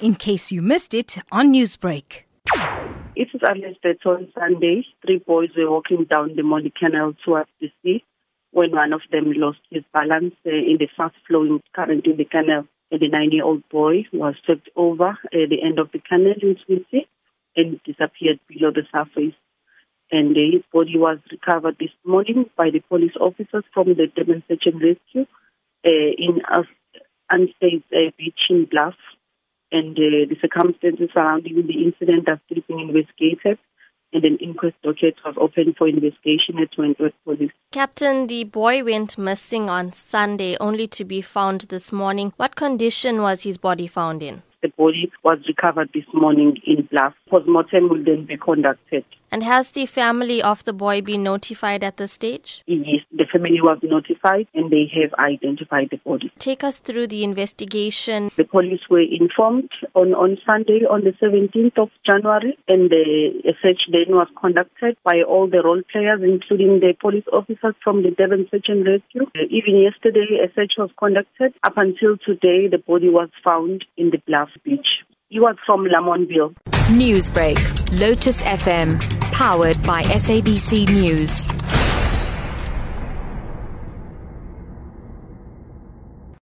in case you missed it on Newsbreak. It was alleged on Sunday, three boys were walking down the Mondi Canal towards the sea when one of them lost his balance uh, in the fast-flowing current in the canal. And the nine-year-old boy was swept over at the end of the canal in Swissy and disappeared below the surface. And uh, his body was recovered this morning by the police officers from the Durban Search and Rescue uh, in Ansteys uh, Beach in Bluff and uh, the circumstances surrounding the incident are still being investigated. And an inquest docket was opened for investigation at Wentworth Police. Captain, the boy went missing on Sunday, only to be found this morning. What condition was his body found in? The body was recovered this morning in Bluff. Postmortem will then be conducted. And has the family of the boy been notified at this stage? Yes, the family was notified and they have identified the body. Take us through the investigation. The police were informed on, on Sunday, on the 17th of January, and the search then was conducted by all the role players, including the police officers from the Durban Search and Rescue. Uh, even yesterday, a search was conducted. Up until today, the body was found in the Bluff Beach. He was from Lamontville. Newsbreak, Lotus FM, powered by SABC News.